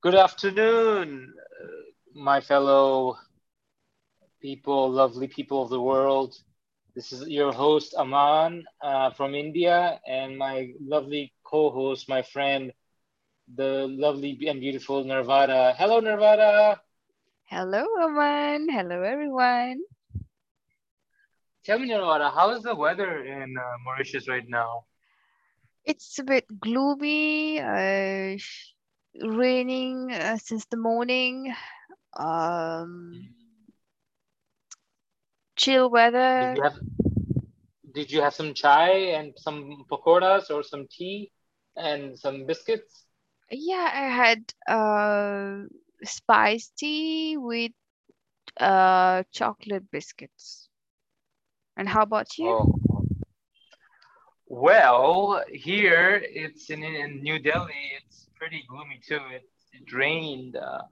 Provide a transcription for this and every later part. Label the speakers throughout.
Speaker 1: Good afternoon, uh, my fellow people, lovely people of the world. This is your host, Aman uh, from India, and my lovely co host, my friend, the lovely and beautiful Nirvada. Hello, Nirvada.
Speaker 2: Hello, Aman. Hello, everyone.
Speaker 1: Tell me, Nirvada, how is the weather in uh, Mauritius right now?
Speaker 2: It's a bit gloomy. Uh, raining uh, since the morning. Um, chill weather.
Speaker 1: Did you have Did you have some chai and some pakoras or some tea and some biscuits?
Speaker 2: Yeah, I had uh, spice tea with uh, chocolate biscuits. And how about you?
Speaker 1: Oh. Well, here it's in, in New Delhi. It's pretty gloomy too. It, it rained, uh,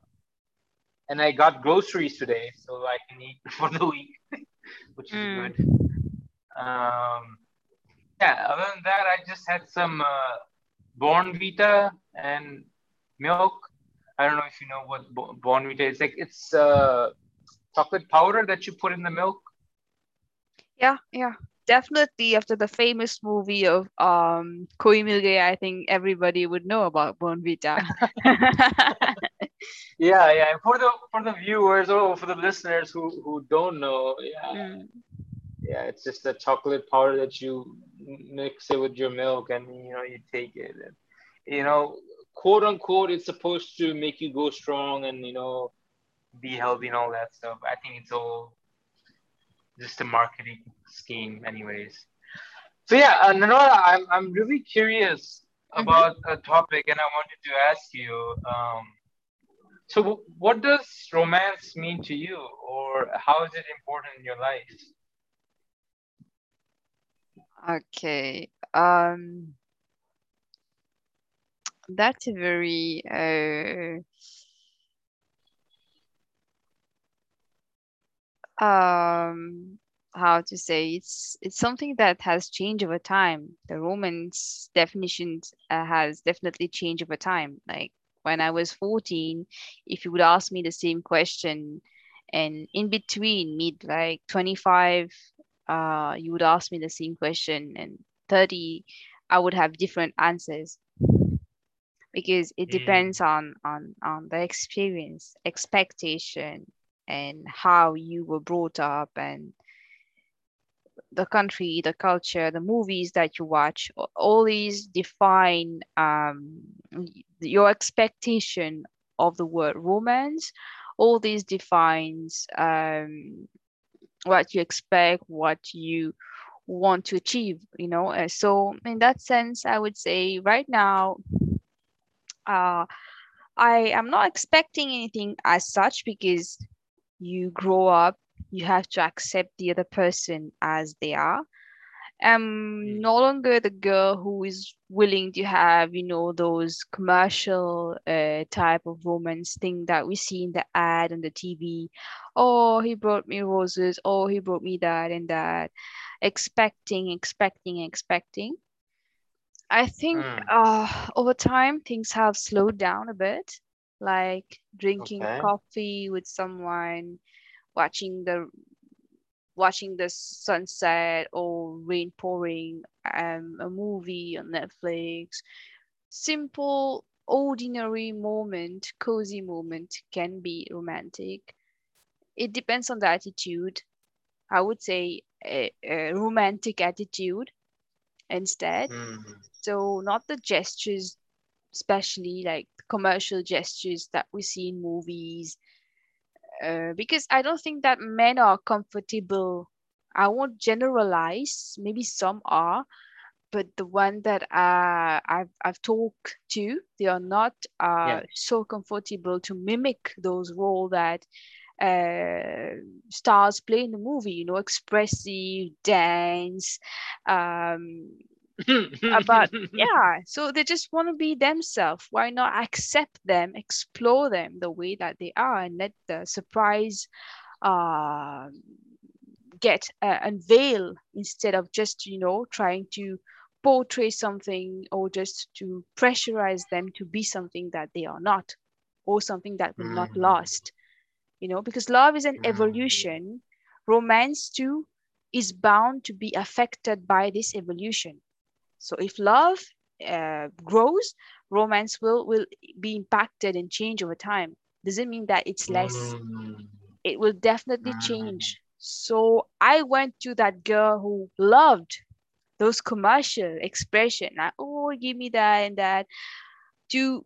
Speaker 1: and I got groceries today, so I can eat for the week, which is
Speaker 2: Mm.
Speaker 1: good. Um, yeah. Other than that, I just had some uh, Bournvita and milk. I don't know if you know what Bo- Bournvita is. Like it's uh, chocolate powder that you put in the milk.
Speaker 2: Yeah, yeah. Definitely after the famous movie of um Koi Mil Gaya, I think everybody would know about Bournvita.
Speaker 1: Yeah, yeah. And for the for the viewers or for the listeners who who don't know, yeah,
Speaker 2: Mm.
Speaker 1: yeah, it's just a chocolate powder that you mix it with your milk and you know you take it and you know quote unquote it's supposed to make you go strong and you know be healthy and all that stuff. I think it's all just a marketing scheme, anyways. So yeah, uh, Nanola, I'm I'm really curious
Speaker 2: Mhm.
Speaker 1: about a topic and I wanted to ask you. Um, so w- what does romance mean to you, or how is it important in your life?
Speaker 2: Okay. Um, that's a very uh, um how to say it's it's something that has changed over time. The romans definitions uh, has definitely changed over time. Like when I was 14, if you would ask me the same question, and in between mid like 25, uh, you would ask me the same question, and 30, I would have different answers because it
Speaker 1: Mm,
Speaker 2: depends on on on the experience, expectation, and how you were brought up and the country, the culture, the movies that you watch, all these define um, your expectation of the word romance. All these defines um, what you expect, what you want to achieve, you know. So in that sense, I would say right now, uh, I am not expecting anything as such because you grow up, you have to accept the other person as they are. I'm
Speaker 1: mm,
Speaker 2: no longer the girl who is willing to have, you know, those commercial uh, type of romance thing that we see in the ad on the TV. Oh, he brought me roses. Oh, he brought me that and that. Expecting, expecting, expecting. I think
Speaker 1: mm.
Speaker 2: uh, over time things have slowed down a bit, like drinking
Speaker 1: Okay.
Speaker 2: coffee with someone, watching the watching the sunset or rain pouring, um, a movie on Netflix. Simple, ordinary moment, cozy moment can be romantic. It depends on the attitude. I would say a, a romantic attitude instead.
Speaker 1: Mm,
Speaker 2: So not the gestures, especially like commercial gestures that we see in movies uh, because I don't think that men are comfortable. I won't generalize. Maybe some are, but the one that uh, I've I've talked to, they are not uh,
Speaker 1: yeah.
Speaker 2: so comfortable to mimic those roles that uh, stars play in the movie. You know, expressive dance, um, about yeah so they just want to be themselves why not accept them explore them the way that they are and let the surprise uh, get uh, unveil instead of just you know trying to portray something or just to pressurize them to be something that they are not or something that will not
Speaker 1: Mm.
Speaker 2: last you know because love is an
Speaker 1: Mm.
Speaker 2: evolution romance too is bound to be affected by this evolution so if love uh, grows romance will will be impacted and change over time doesn't mean that it's less
Speaker 1: Mm.
Speaker 2: it will definitely
Speaker 1: Mm.
Speaker 2: change so i went to that girl who loved those commercial expression like oh give me that and that to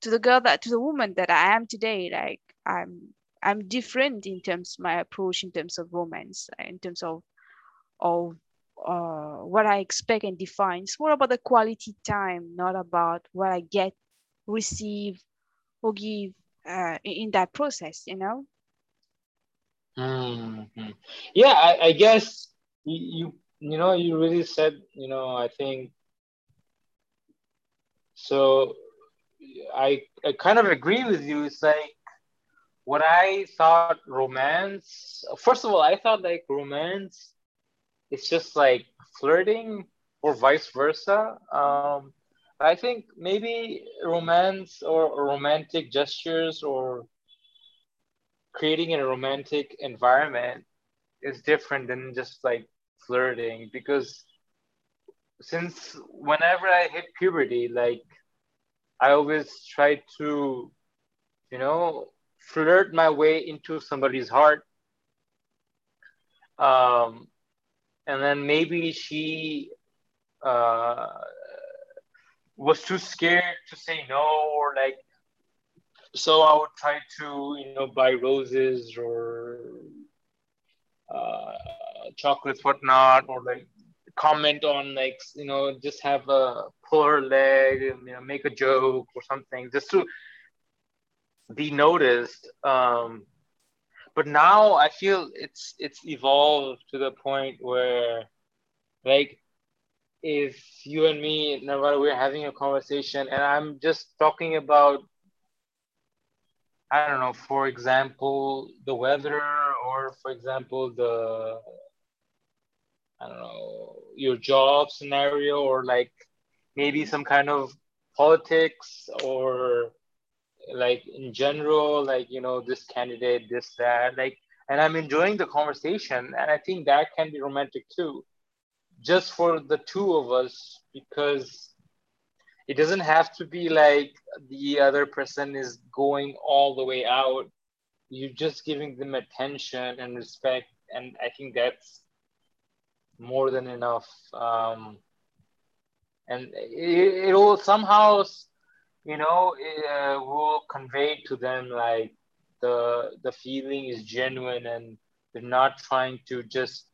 Speaker 2: to the girl that to the woman that i am today like i'm i'm different in terms my approach in terms of romance in terms of of uh, what i expect and define it's more about the quality time not about what i get receive or give uh, in, that process you know
Speaker 1: Mhm. Yeah, I, I guess you, you you know you really said you know I think so. I I kind of agree with you. It's like what I thought romance. First of all, I thought like romance it's just like flirting or vice versa. Um, I think maybe romance or romantic gestures or creating a romantic environment is different than just like flirting because since whenever I hit puberty, like I always try to, you know, flirt my way into somebody's heart. Um, and then maybe she uh, was too scared to say no, or like, so I would try to, you know, buy roses or uh, chocolates, whatnot, or like comment on like you know just have a pull her leg and you know make a joke or something just to be noticed um but now i feel it's it's evolved to the point where like if you and me Narvara, we're having a conversation and i'm just talking about i don't know for example the weather or for example the I don't know, your job scenario or like maybe some kind of politics or like in general, like, you know, this candidate, this, that, like, and I'm enjoying the conversation. And I think that can be romantic too, just for the two of us, because it doesn't have to be like the other person is going all the way out. You're just giving them attention and respect. And I think that's more than enough. Um, and it, it will somehow, you know, uh, will convey to them like the the feeling is genuine and they're not trying to just,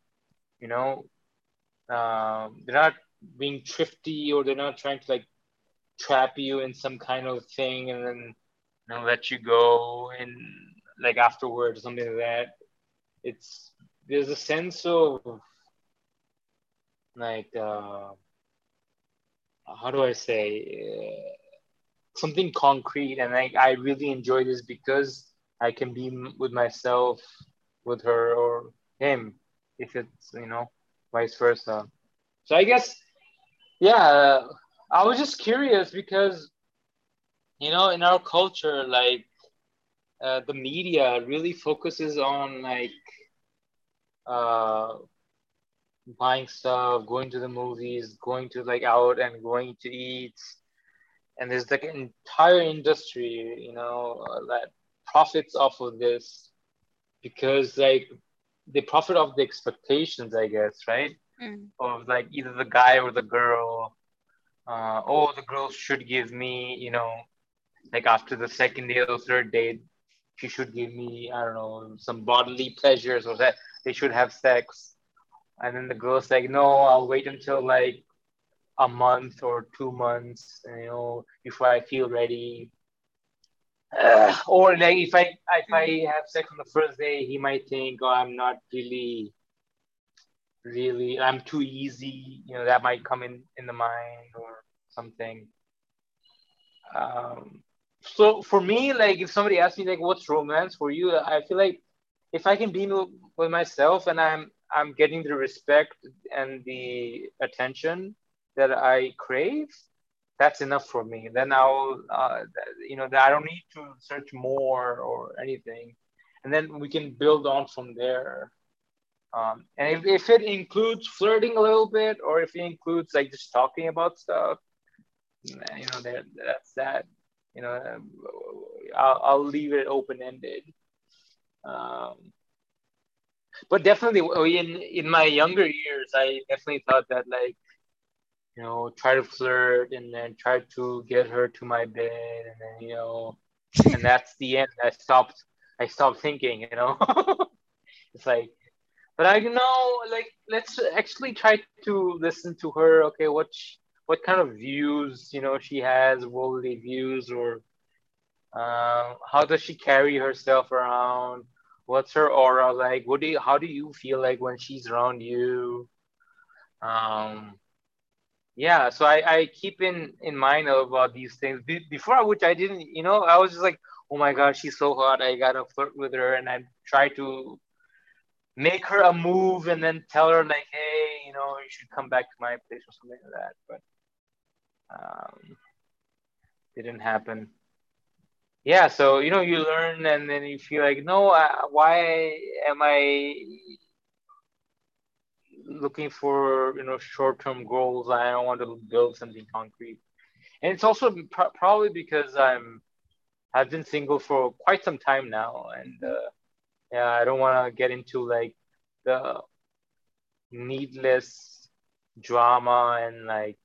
Speaker 1: you know, um, they're not being thrifty or they're not trying to like trap you in some kind of thing and then you know let you go and like afterwards or something like that. It's there's a sense of like uh, how do I say uh, something concrete, and like I really enjoy this because I can be with myself, with her or him, if it's you know vice versa. So I guess yeah, I was just curious because you know in our culture like uh, the media really focuses on like uh, buying stuff, going to the movies, going to like out and going to eat. And there's like an entire industry, you know, uh, that profits off of this because like they profit off the expectations, I guess, right?
Speaker 2: Mm.
Speaker 1: Of like either the guy or the girl. Uh, oh, the girl should give me, you know, like after the second day or third date, she should give me, I don't know, some bodily pleasures or that they should have sex and then the girl's like, no, I'll wait until like a month or two months, you know, before I feel ready. Uh, or like if I if I have sex on the first day, he might think, oh, I'm not really, really, I'm too easy. You know, that might come in in the mind or something. Um, so for me, like if somebody asks me like, what's romance for you? I feel like if I can be with myself and I'm I'm getting the respect and the attention that I crave, that's enough for me. Then I'll, uh, you know, I don't need to search more or anything, and then we can build on from there. Um, and if, if it includes flirting a little bit, or if it includes like just talking about stuff, you know, that's that. You know, I'll, I'll leave it open ended. Um, but definitely, in in my younger years, I definitely thought that like you know, try to flirt and then try to get her to my bed and then, you know, and that's the end. I stopped, I stopped thinking, you know, it's like, but I know, like, let's actually try to listen to her. Okay. What, what kind of views, you know, she has, worldly views or, uh, how does she carry herself around? What's her aura like? What do you, how do you feel like when she's around you? Um, yeah so i i keep in in mind about these things. Be- before which i didn't you know i was just like oh my god she's so hot. I gotta flirt with her. And i try to make her a move and then tell her like hey you know you should come back to my place or something like that. But um didn't happen. Yeah so you know you learn and then you feel like no I, why am i looking for you know short-term goals. I don't want to build something concrete, and it's also pr- probably because I'm I've been single for quite some time now, and uh, yeah, I don't want to get into like the needless drama and like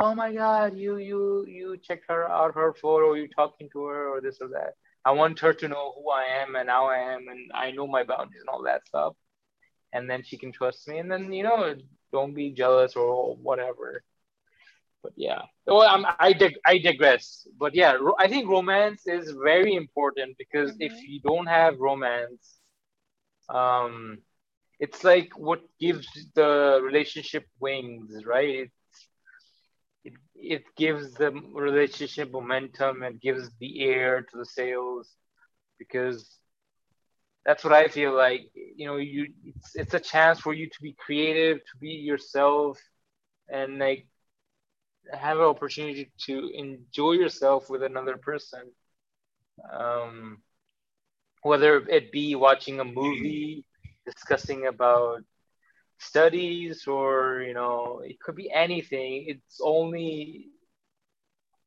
Speaker 1: oh my god you you you checked her out her photo you talking to her or this or that. I want her to know who i am and how i am and i know my boundaries and all that stuff and then she can trust me. And then you know don't be jealous or whatever. But yeah. Well I'm, i dig- i digress. But yeah i think romance is very important because mm-hmm. if you don't have romance um it's like what gives the relationship wings right? It's it, it gives the relationship momentum. And gives the air to the sails because that's what I feel like. You know, you it's it's a chance for you to be creative, to be yourself, and like have an opportunity to enjoy yourself with another person. Um, whether it be watching a movie, discussing about studies, or you know, it could be anything. It's only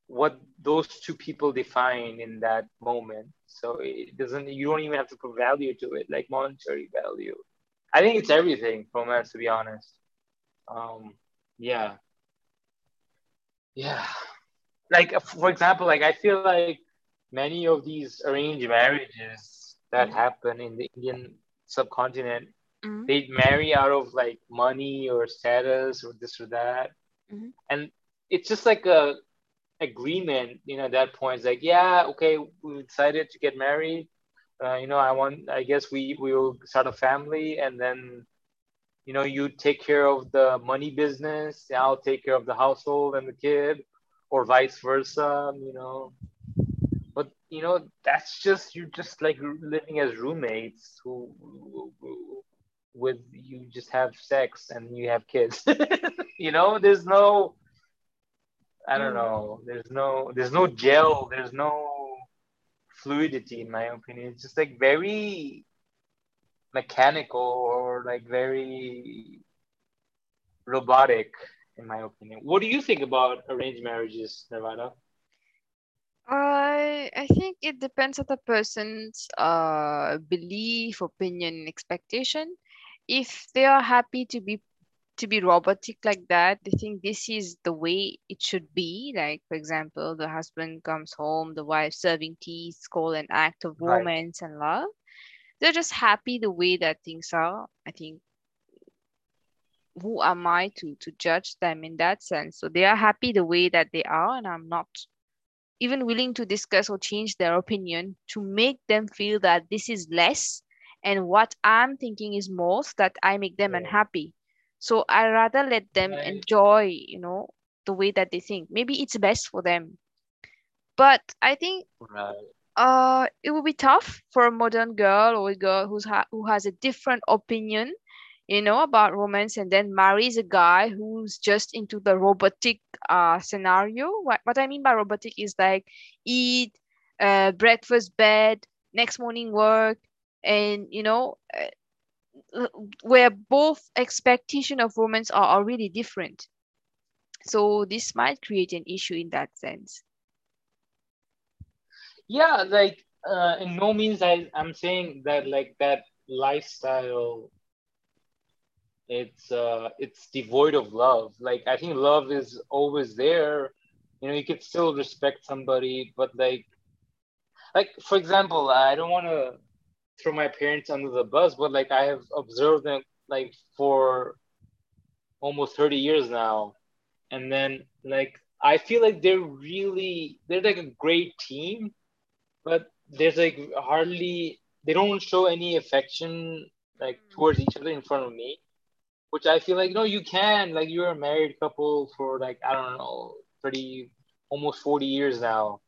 Speaker 1: what those two people define in that moment. So it doesn't, you don't even have to put value to it, like monetary value. I think it's everything, romance, to be honest. Um, yeah. Yeah. Like, for example, like I feel like many of these arranged marriages that mm-hmm. happen in the Indian subcontinent, mm-hmm. they marry out of like money or status or this or that. Mm-hmm. And it's just like a agreement, you know, at that point, it's like, yeah, okay, we decided to get married. Uh, you know, I want, I guess we we will start a family, and then, you know, you take care of the money business. I'll take care of the household and the kid, or vice versa. You know, but you know, that's just you're just like living as roommates who, who, who with you just have sex and you have kids. you know, there's no I don't mm. know. There's no there's no gel. There's no fluidity in my opinion. It's just like very mechanical or like very robotic in my opinion. What do you think about arranged marriages, Nirvana?
Speaker 2: I I think it depends on the person's uh belief, opinion, expectation. If they are happy to be to be robotic like that they think this is the way it should be. Like for example the husband comes home the wife serving tea called an act of romance right. and love. They're just happy the way that things are. I think who am i to to judge them in that sense? So they are happy the way that they are and i'm not even willing to discuss or change their opinion to make them feel that this is less and what i'm thinking is most that i make them yeah. unhappy so I rather let them right. enjoy, you know, the way that they think. Maybe it's best for them. But I think right. uh it will be tough for a modern girl or a girl who's ha- who has a different opinion you know about romance and then marries a guy who's just into the robotic uh scenario what, what i mean by robotic is like eat uh, breakfast bed next morning work and you know uh, where both expectation of romance are, already different. So this might create an issue in that sense.
Speaker 1: Yeah like uh, in no means I, i'm saying that like that lifestyle it's uh it's devoid of love. Like i think love is always there. You know you could still respect somebody but like like for example i don't want to throw my parents under the bus but like i have observed them like for almost 30 years now. And then like i feel like they're really they're like a great team but there's like hardly they don't show any affection like mm. towards each other in front of me which I feel like no, you can like you're a married couple for like I don't know, pretty almost forty years now,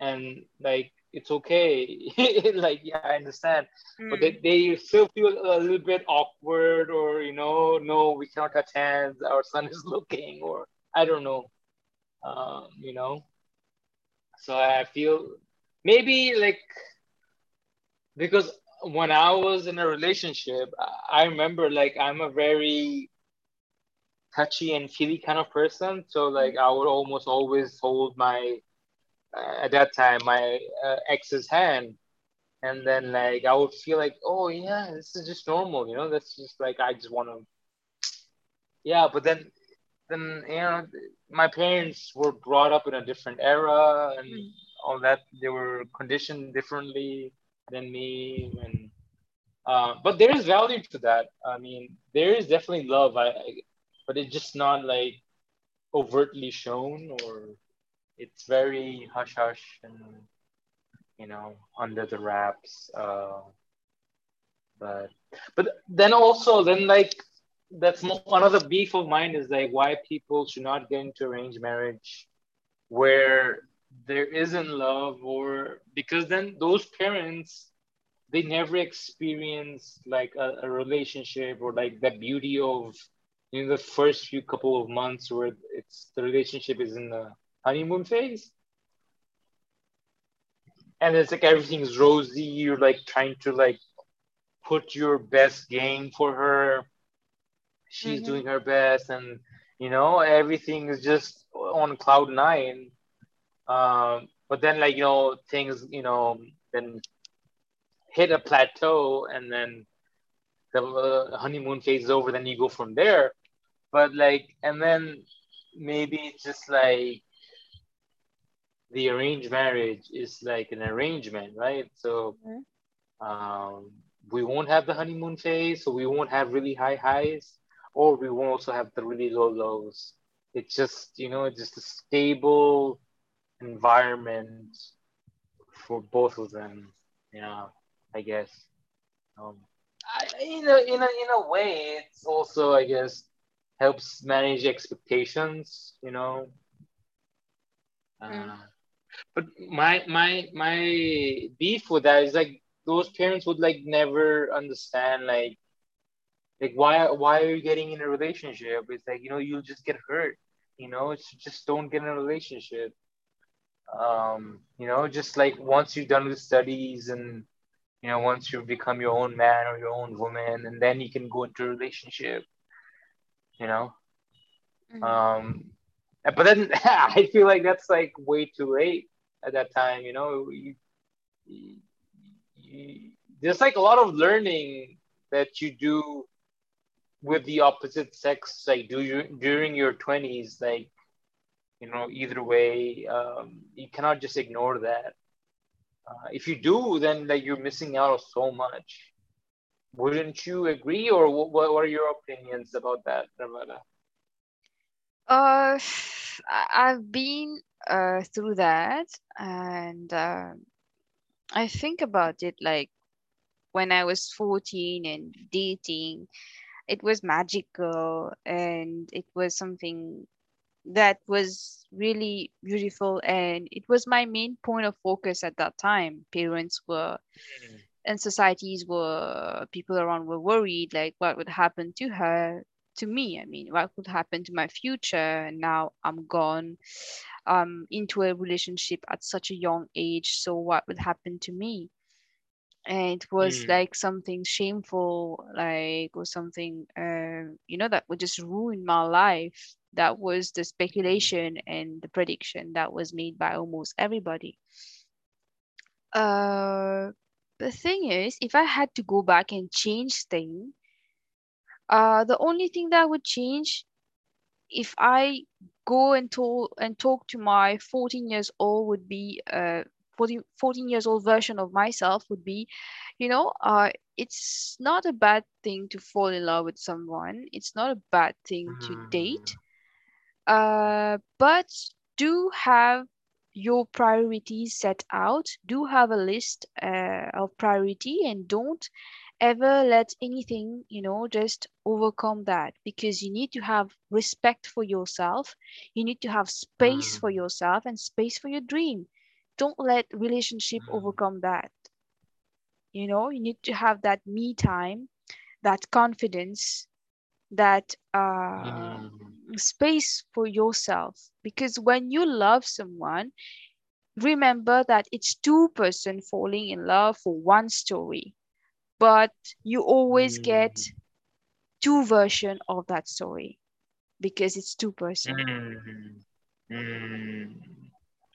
Speaker 1: and like it's okay. like yeah, I understand, mm. but they, hmm. they still feel a little bit awkward, or you know, no, we cannot touch hands. Our son is looking, or I don't know, um, you know. So I feel maybe like because when I was in a relationship, I remember like I'm a very touchy and feely kind of person. So like I would almost always hold my at that time my uh, ex's hand, and then like I would feel like oh yeah this is just normal, you know. That's just like I just want to. Yeah, but then then you know my parents were brought up in a different era and mm. all that. They were conditioned differently than me and uh, but there is value to that i mean there is definitely love I, I, but it's just not like overtly shown or it's very hush hush and you know under the wraps uh, but but then also then like that's another beef of mine is like why people should not get into arranged marriage where there isn't love or because then those parents they never experience like a, a relationship or like the beauty of in you know, the first few couple of months where it's the relationship is in the honeymoon phase. And it's like everything's rosy. You're like trying to like put your best game for her. She's mm-hmm. doing her best. And you know everything is just on cloud nine. Um, but then like you know things you know then hit a plateau. And then the uh, honeymoon phase is over. Then you go from there. But like and then maybe it's just like the arranged marriage is like an arrangement right so mm-hmm. um, we won't have the honeymoon phase so we won't have really high highs or we won't also have the really low lows it's just you know it's just a stable environment for both of them. Yeah, I guess. Um, I, in a in a in a way, it's also I guess helps manage expectations. You know. Uh, mm. But my my my beef with that is like those parents would like never understand like like why why are you getting in a relationship? It's like you know you'll just get hurt. You know, it's just don't get in a relationship um, you know, just like once you're done with studies and you know, once you've become your own man or your own woman, and then you can go into a relationship, you know. Mm-hmm. Um, but then I feel like that's like way too late at that time, you know. You, you, there's like a lot of learning that you do with the opposite sex, like do you during your 20s, like you know either way um, you cannot just ignore that uh, if you do then like you're missing out on so much wouldn't you agree or what, what are your opinions about that Nirvana?
Speaker 2: Uh i've been uh, through that and uh, i think about it like when i was 14 and dating it was magical and it was something that was really beautiful and it was my main point of focus at that time. Parents were and societies were people around were worried like what would happen to her to me. I mean what could happen to my future? And now i'm gone um into a relationship at such a young age. So what would happen to me? And it was
Speaker 1: Mm,
Speaker 2: like something shameful like or something uh, you know that would just ruin my life. That was the speculation and the prediction that was made by almost everybody. Uh the thing is if i had to go back and change thing uh the only thing that would change if i go and talk and talk to my 14 years old would be uh 14, 14 years old version of myself would be you know uh it's not a bad thing to fall in love with someone. It's not a bad thing to
Speaker 1: mm,
Speaker 2: date uh but do have your priorities set out. Do have a list uh, of priority and don't ever let anything you know just overcome that. Because you need to have respect for yourself. You need to have space for
Speaker 1: mm,
Speaker 2: yourself and space for your dream. Don't let relationship
Speaker 1: mm,
Speaker 2: overcome that. You know you need to have that me time that confidence that uh,
Speaker 1: mm,
Speaker 2: space for yourself. Because when you love someone remember that it's two person falling in love for one story but you always get
Speaker 1: mm,
Speaker 2: two version of that story because it's two person
Speaker 1: mm, mm.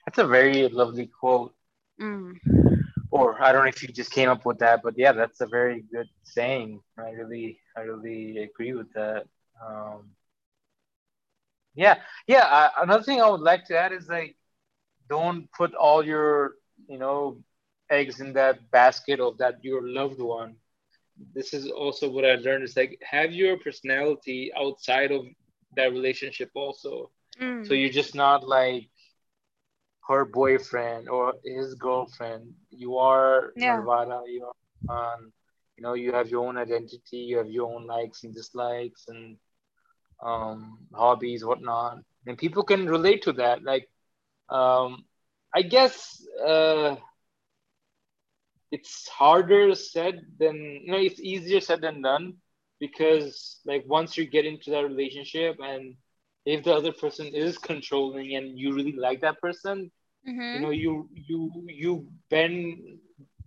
Speaker 1: That's a very lovely quote.
Speaker 2: mm.
Speaker 1: Or I don't know if you just came up with that, but yeah, that's a very good saying. I really, I really agree with that. Um, yeah, yeah. I, another thing I would like to add is like, don't put all your, you know, eggs in that basket of that your loved one. This is also what I learned is like have your personality outside of that relationship also. So
Speaker 2: Mm.
Speaker 1: you're just not like her boyfriend or his girlfriend. You are
Speaker 2: yeah
Speaker 1: Narvara. You are, um, you know, you have your own identity. You have your own likes and dislikes and um, hobbies, whatnot, and people can relate to that. Like, um, I guess uh, it's harder said than you know, it's easier said than done because like once you get into that relationship and if the other person is controlling and you really like that person you know
Speaker 2: mm-hmm.
Speaker 1: you you you bend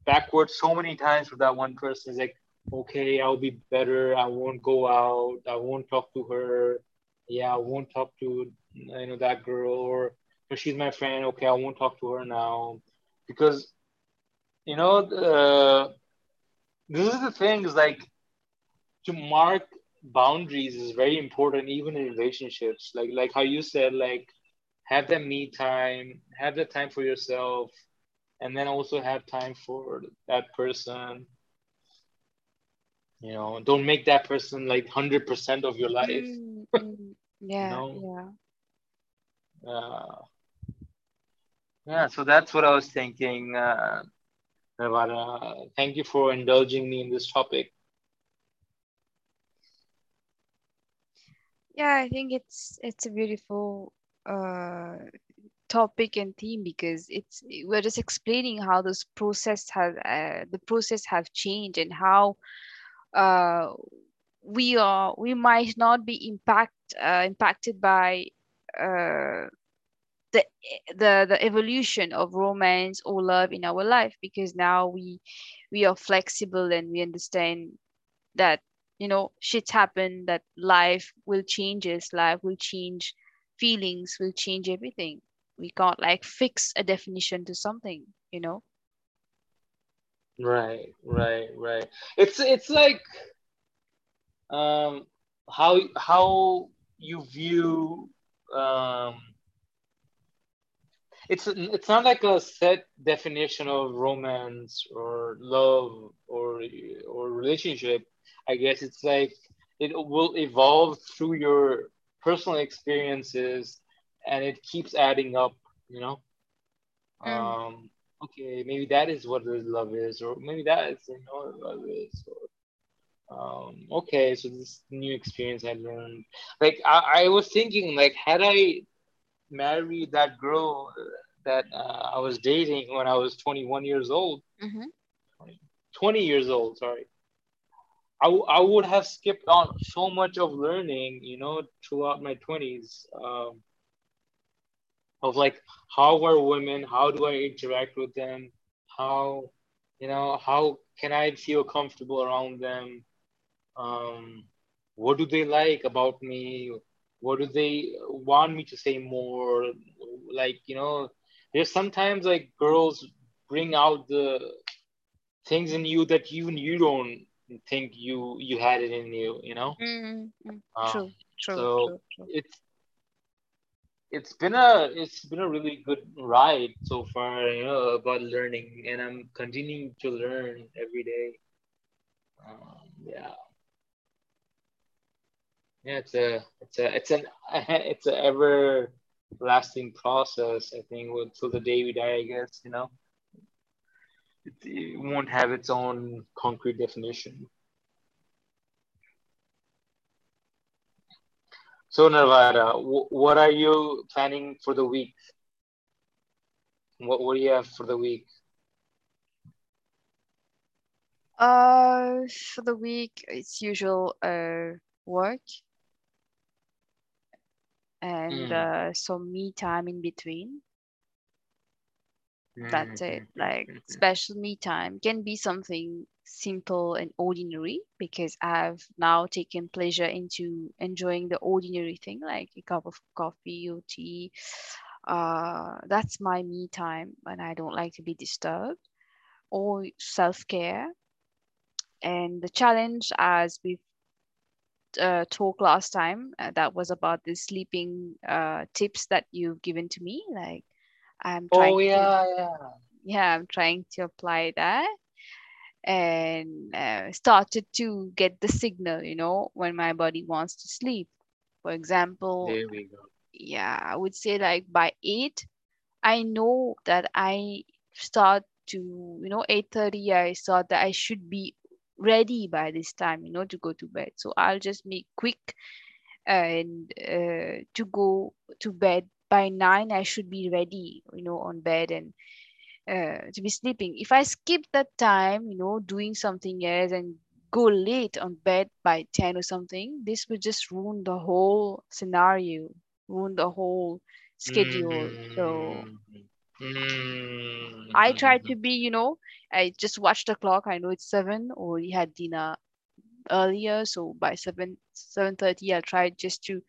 Speaker 1: backwards so many times with that one person. It's like okay i'll be better. I won't go out. I won't talk to her. Yeah i won't talk to you know that girl or "Oh, she's my friend. Okay i won't talk to her now because you know uh, this is the thing is like to mark boundaries is very important even in relationships. Like like how you said like have that me time have that time for yourself and then also have time for that person. You know don't make that person like 100% of your life
Speaker 2: mm, mm.
Speaker 1: you
Speaker 2: yeah
Speaker 1: know?
Speaker 2: yeah.
Speaker 1: Uh, yeah so that's what i was thinking uh, Nirvana. thank you for indulging me in this topic
Speaker 2: yeah i think it's it's a beautiful uh topic and theme because it's we're just explaining how this process has uh, the process have changed and how uh, we are we might not be impact uh, impacted by uh, the the the evolution of romance or love in our life because now we we are flexible and we understand that you know shit happen that life will change changes life will change feelings will change everything. We can't like fix a definition to something you know?
Speaker 1: Right right right. It's it's like um how how you view um it's it's not like a set definition of romance or love or or relationship. I guess it's like it will evolve through your personal experiences and it keeps adding up you know?
Speaker 2: Mm,
Speaker 1: um okay maybe that is what love is or maybe that is you know what love is or um okay so this new experience i learned. Like i, I was thinking like had i married that girl that uh, I was dating when I was 21 years old,
Speaker 2: mm-hmm,
Speaker 1: 20 years old, sorry, I, w- I would have skipped on so much of learning, you know, throughout my 20s. Um, of like, how are women? How do I interact with them? How, you know, how can I feel comfortable around them? Um, what do they like about me? What do they want me to say more? Like, you know, there's sometimes like girls bring out the things in you that even you don't think you you had it in you you know
Speaker 2: Mm-hmm.
Speaker 1: um,
Speaker 2: True, true,
Speaker 1: so
Speaker 2: true, true.
Speaker 1: it's it's been a it's been a really good ride so far you know about learning and i'm continuing to learn every day um, yeah yeah it's a it's a it's an it's a ever lasting process i think until the day we die i guess you know it, it won't have its own concrete definition So, Narvara, wh- what are you planning for the week? What, what do you have for the week?
Speaker 2: Uh, for the week, it's usual uh work and
Speaker 1: Mm.
Speaker 2: uh, some me time in between. That's it. Like special me time can be something simple and ordinary because I've now taken pleasure into enjoying the ordinary thing, like a cup of coffee or tea. Uh, that's my me time and I don't like to be disturbed or self-care. And the challenge, as we've uh, talked last time, uh, that was about the sleeping uh, tips that you've given to me. Like I'm trying
Speaker 1: Oh
Speaker 2: to
Speaker 1: yeah, yeah.
Speaker 2: yeah, I'm trying to apply that and uh, started to get the signal, you know, when my body wants to sleep. For example,
Speaker 1: There we go.
Speaker 2: yeah, I would say like by eight, I know that I start to, you know, 8:30, I thought that I should be ready by this time, you know, to go to bed. So I'll just make quick and uh, to go to bed by nine, I should be ready, you know, on bed and uh, to be sleeping. If I skip that time, you know, doing something else and go late on bed by 10 or something, this would just ruin the whole scenario, ruin the whole schedule. So
Speaker 1: Mm.
Speaker 2: I try to be, you know, I just watch the clock. I know it's seven or we had dinner earlier. So by seven, 7.30, I'll try just to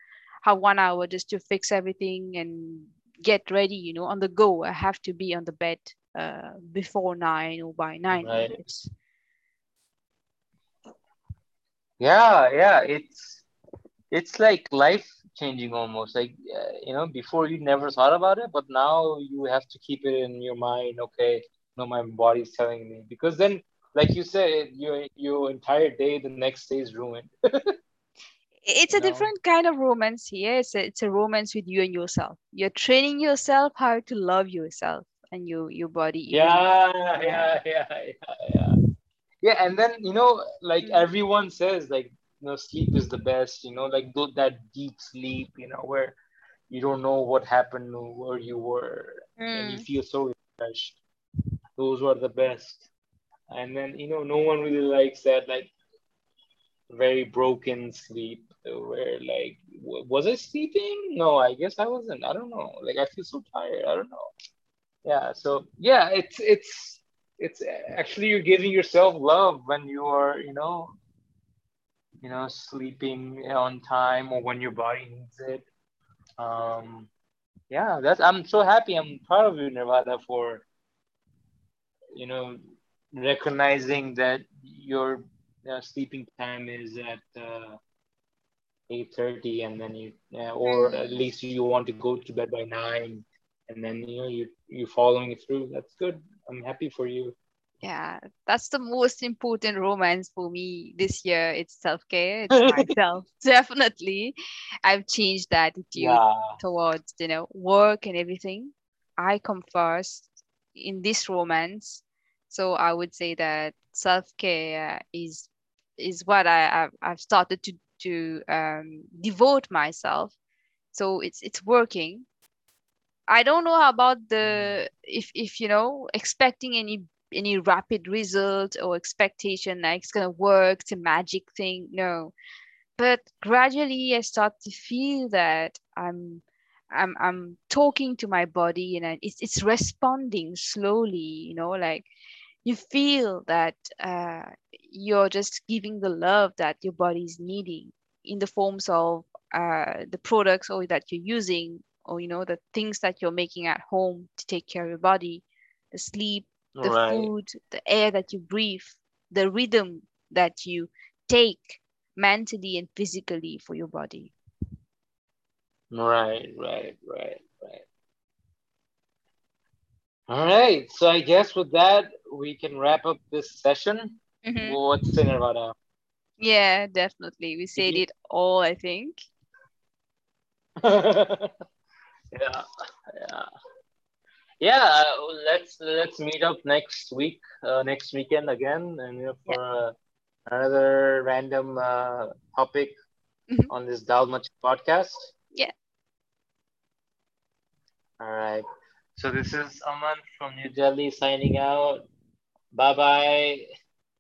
Speaker 2: have one hour just to fix everything and get ready, you know, on the go. I have to be on the bed uh, before nine or by nine,
Speaker 1: Right.
Speaker 2: guess.
Speaker 1: Yeah, yeah. It's it's like life changing almost. Like uh, you know, before you never thought about it, but now you have to keep it in your mind. Okay, no, my body's telling me because then, like you said, your your entire day the next day is ruined.
Speaker 2: It's
Speaker 1: You
Speaker 2: a
Speaker 1: know.
Speaker 2: different kind of romance here. It's a, it's a romance with you and yourself. You're training yourself how to love yourself and your your body.
Speaker 1: Yeah,
Speaker 2: Yeah.
Speaker 1: yeah, yeah, yeah, yeah. Yeah, and then you know, like
Speaker 2: Mm.
Speaker 1: everyone says, like you know, sleep is the best. You know, like th- that deep sleep. You know, where you don't know what happened, or where you were, and you
Speaker 2: Mm.
Speaker 1: feel so refreshed. Those were the best. And then you know, no one really likes that like very broken sleep, where like, w- was I sleeping? No, I guess I wasn't. I don't know. Like I feel so tired. I don't know. Yeah. So yeah, it's it's it's actually you're giving yourself love when you are you know you know sleeping on time or when your body needs it. Um yeah that's i'm so happy. I'm proud of you Nirvana for you know recognizing that your uh, sleeping time is at uh, 8.30 and then you uh, or at least you want to go to bed by 9 and then you know you you're following it through. That's good. I'm happy for you
Speaker 2: Yeah, that's the most important romance for me this year. It's self-care, it's myself. Definitely. I've changed that attitude
Speaker 1: yeah
Speaker 2: towards, you know, work and everything. I come first in this romance. So I would say that self-care is is what I, I've, I've started to to um, devote myself. So it's it's working. I don't know about
Speaker 1: Mm.
Speaker 2: the if if you know expecting any any rapid result or expectation like it's gonna work, it's a magic thing. No. But gradually I start to feel that I'm I'm I'm talking to my body and it's it's responding slowly, you know, like you feel that uh, you're just giving the love that your body is needing in the forms of uh, the products or that you're using or you know the things that you're making at home to take care of your body the sleep the
Speaker 1: Right.
Speaker 2: food the air that you breathe the rhythm that you take mentally and physically for your body
Speaker 1: Right, right, right, right. All right. So I guess with that, we can wrap up this session.
Speaker 2: Mhm.
Speaker 1: What's in Nirvana?
Speaker 2: yeah definitely we said
Speaker 1: you-
Speaker 2: it all i think
Speaker 1: yeah, yeah, yeah. Uh, let's let's meet up next week, uh, next weekend again, and you know, for uh, another random uh, topic
Speaker 2: Mhm.
Speaker 1: on this Dalmach podcast.
Speaker 2: Yeah.
Speaker 1: All right. So this is Aman from New Delhi signing out. Bye bye.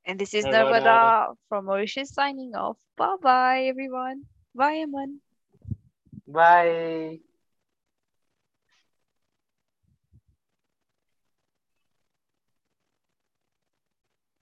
Speaker 2: and this is
Speaker 1: Narvada.
Speaker 2: Narvada from Mauritius signing off bye bye everyone bye Aman
Speaker 1: Bye.